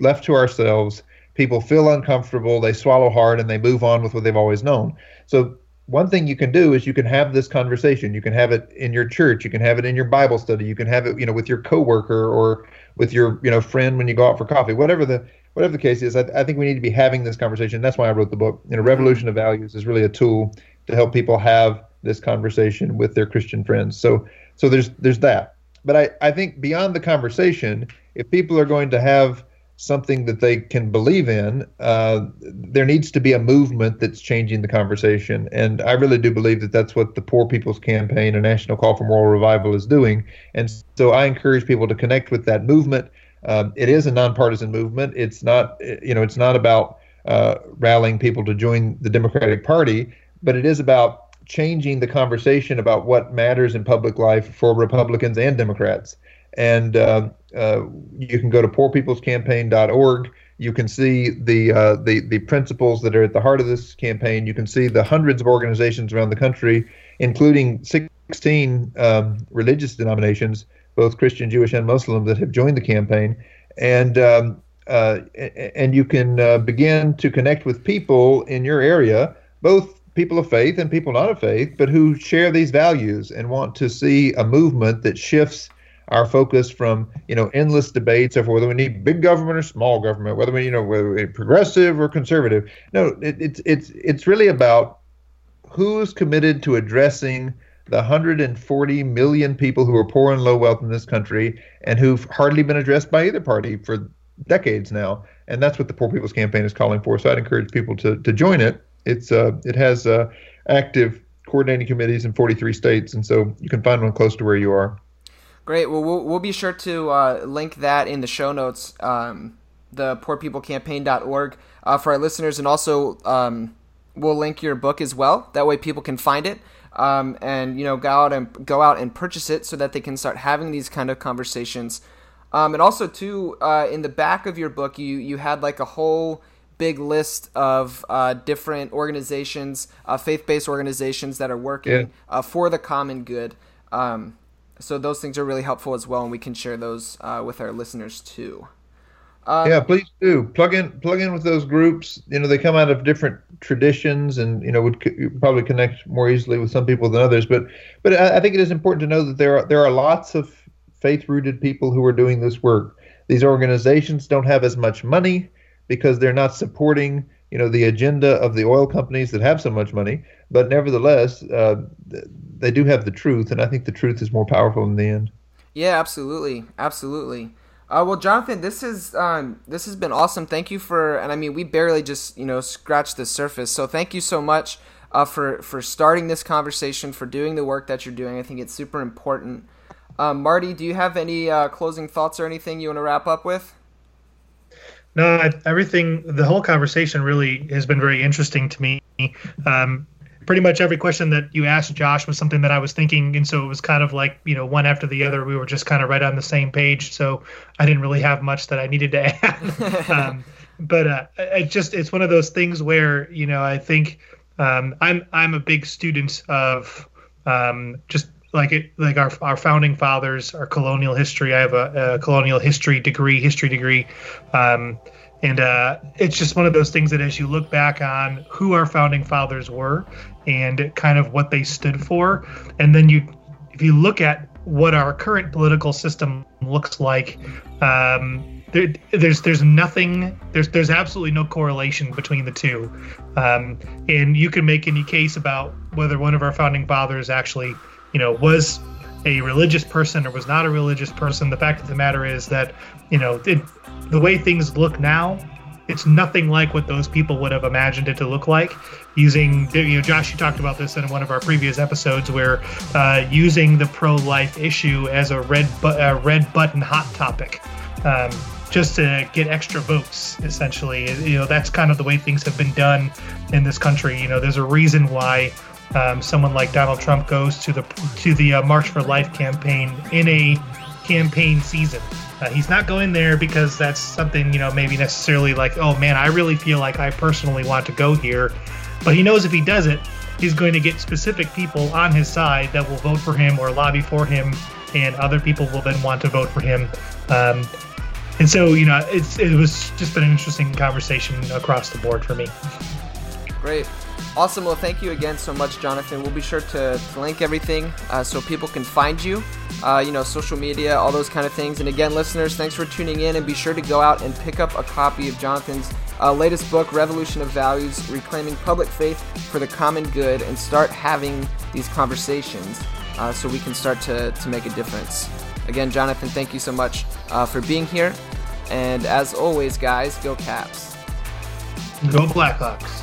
left to ourselves, people feel uncomfortable, they swallow hard, and they move on with what they've always known. So one thing you can do is you can have this conversation. You can have it in your church. You can have it in your Bible study. You can have it, you know, with your coworker or with your, you know, friend when you go out for coffee. Whatever the whatever the case is, I, I think we need to be having this conversation. That's why I wrote the book. You know, Revolution of Values is really a tool to help people have this conversation with their Christian friends. So so there's there's that. But I, I think beyond the conversation, if people are going to have something that they can believe in, uh, there needs to be a movement that's changing the conversation. And I really do believe that that's what the Poor People's Campaign, a national call for moral revival, is doing. And so I encourage people to connect with that movement. Um, it is a nonpartisan movement. It's not, you know, it's not about uh, rallying people to join the Democratic Party, but it is about changing the conversation about what matters in public life for Republicans and Democrats. And uh, uh, you can go to poorpeoplescampaign.org. You can see the, uh, the the principles that are at the heart of this campaign. You can see the hundreds of organizations around the country, including 16 um, religious denominations, both Christian, Jewish, and Muslim, that have joined the campaign. And um, uh, and you can uh, begin to connect with people in your area, both people of faith and people not of faith, but who share these values and want to see a movement that shifts our focus from you know endless debates of whether we need big government or small government, whether we you know whether we're progressive or conservative. No, it, it's it's it's really about who's committed to addressing the 140 million people who are poor and low wealth in this country and who've hardly been addressed by either party for decades now. And that's what the Poor People's Campaign is calling for. So I'd encourage people to, to join it it's uh, it has uh, active coordinating committees in 43 states, and so you can find one close to where you are. Great. Well, we'll, we'll be sure to uh, link that in the show notes, um, the poorpeoplecampaign.org uh, for our listeners, and also um, we'll link your book as well. That way, people can find it. Um, and you know, go out and go out and purchase it so that they can start having these kind of conversations. Um, and also, too, uh, in the back of your book, you you had like a whole big list of uh, different organizations, uh, faith-based organizations that are working yeah. uh, for the common good. Um, so those things are really helpful as well, and we can share those uh, with our listeners too. Um, yeah, please do plug in plug in with those groups. You know, they come out of different traditions, and you know would co- probably connect more easily with some people than others. But but I, I think it is important to know that there are there are lots of faith rooted people who are doing this work. These organizations don't have as much money because they're not supporting you know the agenda of the oil companies that have so much money but nevertheless uh, they do have the truth and i think the truth is more powerful in the end. Yeah absolutely absolutely. Uh, well jonathan this is um, this has been awesome. Thank you for and i mean we barely just you know scratched the surface. So thank you so much uh, for for starting this conversation for doing the work that you're doing. I think it's super important. Um, marty do you have any uh, closing thoughts or anything you want to wrap up with no, everything, the whole conversation really has been very interesting to me. Um, pretty much every question that you asked Josh was something that I was thinking, and so it was kind of like you know one after the other. We were just kind of right on the same page, so I didn't really have much that I needed to add. um, but uh, it just it's one of those things where you know I think um, I'm I'm a big student of um, just like it, like our our founding fathers, our colonial history. I have a, a colonial history degree, history degree, um, and uh, it's just one of those things that as you look back on who our founding fathers were and kind of what they stood for, and then you, if you look at what our current political system looks like. Um, there, there's there's nothing there's there's absolutely no correlation between the two, um, and you can make any case about whether one of our founding fathers actually you know was a religious person or was not a religious person. The fact of the matter is that you know it, the way things look now, it's nothing like what those people would have imagined it to look like. Using you know Josh, you talked about this in one of our previous episodes where uh, using the pro-life issue as a red bu- a red button hot topic. Um, just to get extra votes essentially you know that's kind of the way things have been done in this country you know there's a reason why um, someone like Donald Trump goes to the to the uh, March for Life campaign in a campaign season. Uh, he's not going there because that's something you know maybe necessarily like oh man I really feel like I personally want to go here, but he knows if he does it he's going to get specific people on his side that will vote for him or lobby for him, and other people will then want to vote for him. Um, and so you know it's it was just been an interesting conversation across the board for me great awesome well thank you again so much jonathan we'll be sure to, link everything uh, so people can find you uh, you know social media all those kind of things and again listeners thanks for tuning in and be sure to go out and pick up a copy of jonathan's uh, latest book revolution of values reclaiming public faith for the common good and start having these conversations uh, so we can start to, to make a difference Again, Jonathan, thank you so much uh, for being here. And as always, guys, go Caps. Go Blackhawks.